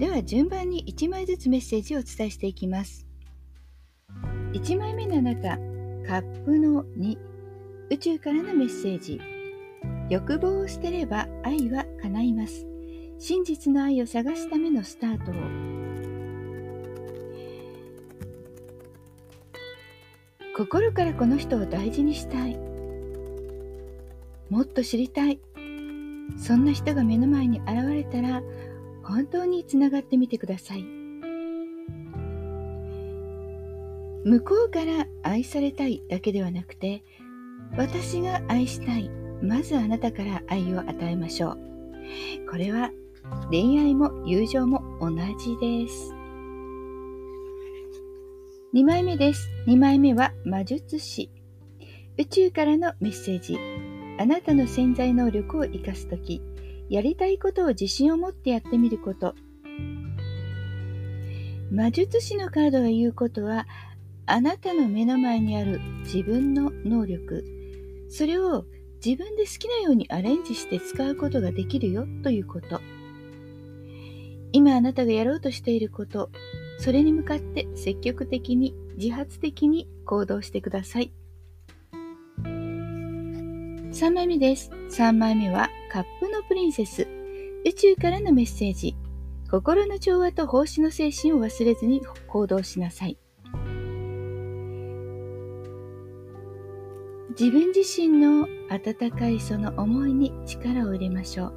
では順番に1枚ずつメッセージをお伝えしていきます。1枚目のあなた、カップの2、宇宙からのメッセージ。欲望を捨てれば愛は叶います。真実の愛を探すためのスタートを。心からこの人を大事にしたい。もっと知りたい。そんな人が目の前に現れたら本当につながってみてください。向こうから愛されたいだけではなくて私が愛したいまずあなたから愛を与えましょう。これは恋愛も友情も同じです。2枚目です。2枚目は魔術師。宇宙からのメッセージ。あなたの潜在能力を生かすときやりたいことを自信を持ってやってみること。魔術師のカードが言うことは、あなたの目の前にある自分の能力、それを自分で好きなようにアレンジして使うことができるよということ。今あなたがやろうとしていること、それに向かって積極的に自発的に行動してください。3枚目です。3枚目はカップのプリンセス。宇宙からのメッセージ。心の調和と奉仕の精神を忘れずに行動しなさい。自分自身の温かいその思いに力を入れましょう。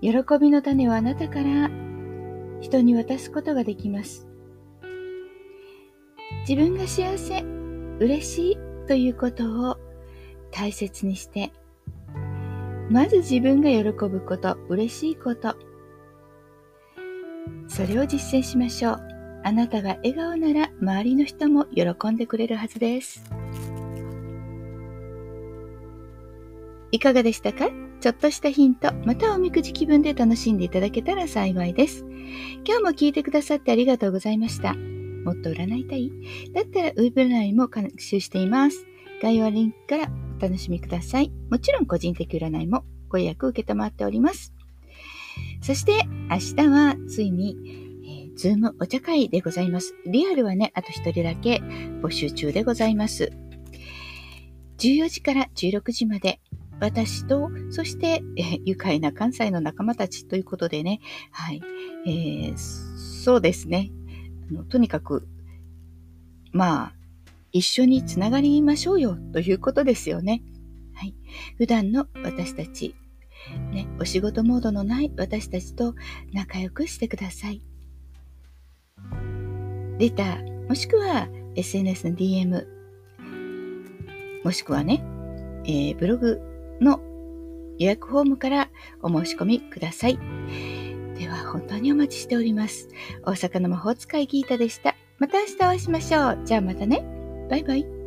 喜びの種をあなたから人に渡すことができます。自分が幸せ、嬉しいということを大切にして、まず自分が喜ぶこと、嬉しいこと、それを実践しましょう。あなたが笑顔なら周りの人も喜んでくれるはずです。いかがでしたか？ちょっとしたヒント、またおみくじ気分で楽しんでいただけたら幸いです。今日も聞いてくださってありがとうございました。もっと占いたい？だったらウェブ占いも監修しています。概要リンクからお楽しみください。もちろん個人的占いもご予約受けたまっております。そして明日はついに、えー、ズームお茶会でございます。リアルはね、あと一人だけ募集中でございます。14時から16時まで私と、そして、えー、愉快な関西の仲間たちということでね、はい、えー、そうですね。とにかく、まあ、一緒につながりましょうよということですよね。はい。普段の私たち、ね、お仕事モードのない私たちと仲良くしてください。レター、もしくは SNS の DM、もしくはね、えー、ブログの予約フォームからお申し込みください。では本当にお待ちしております。大阪の魔法使いギータでした。また明日お会いしましょう。じゃあまたね。バイバイ。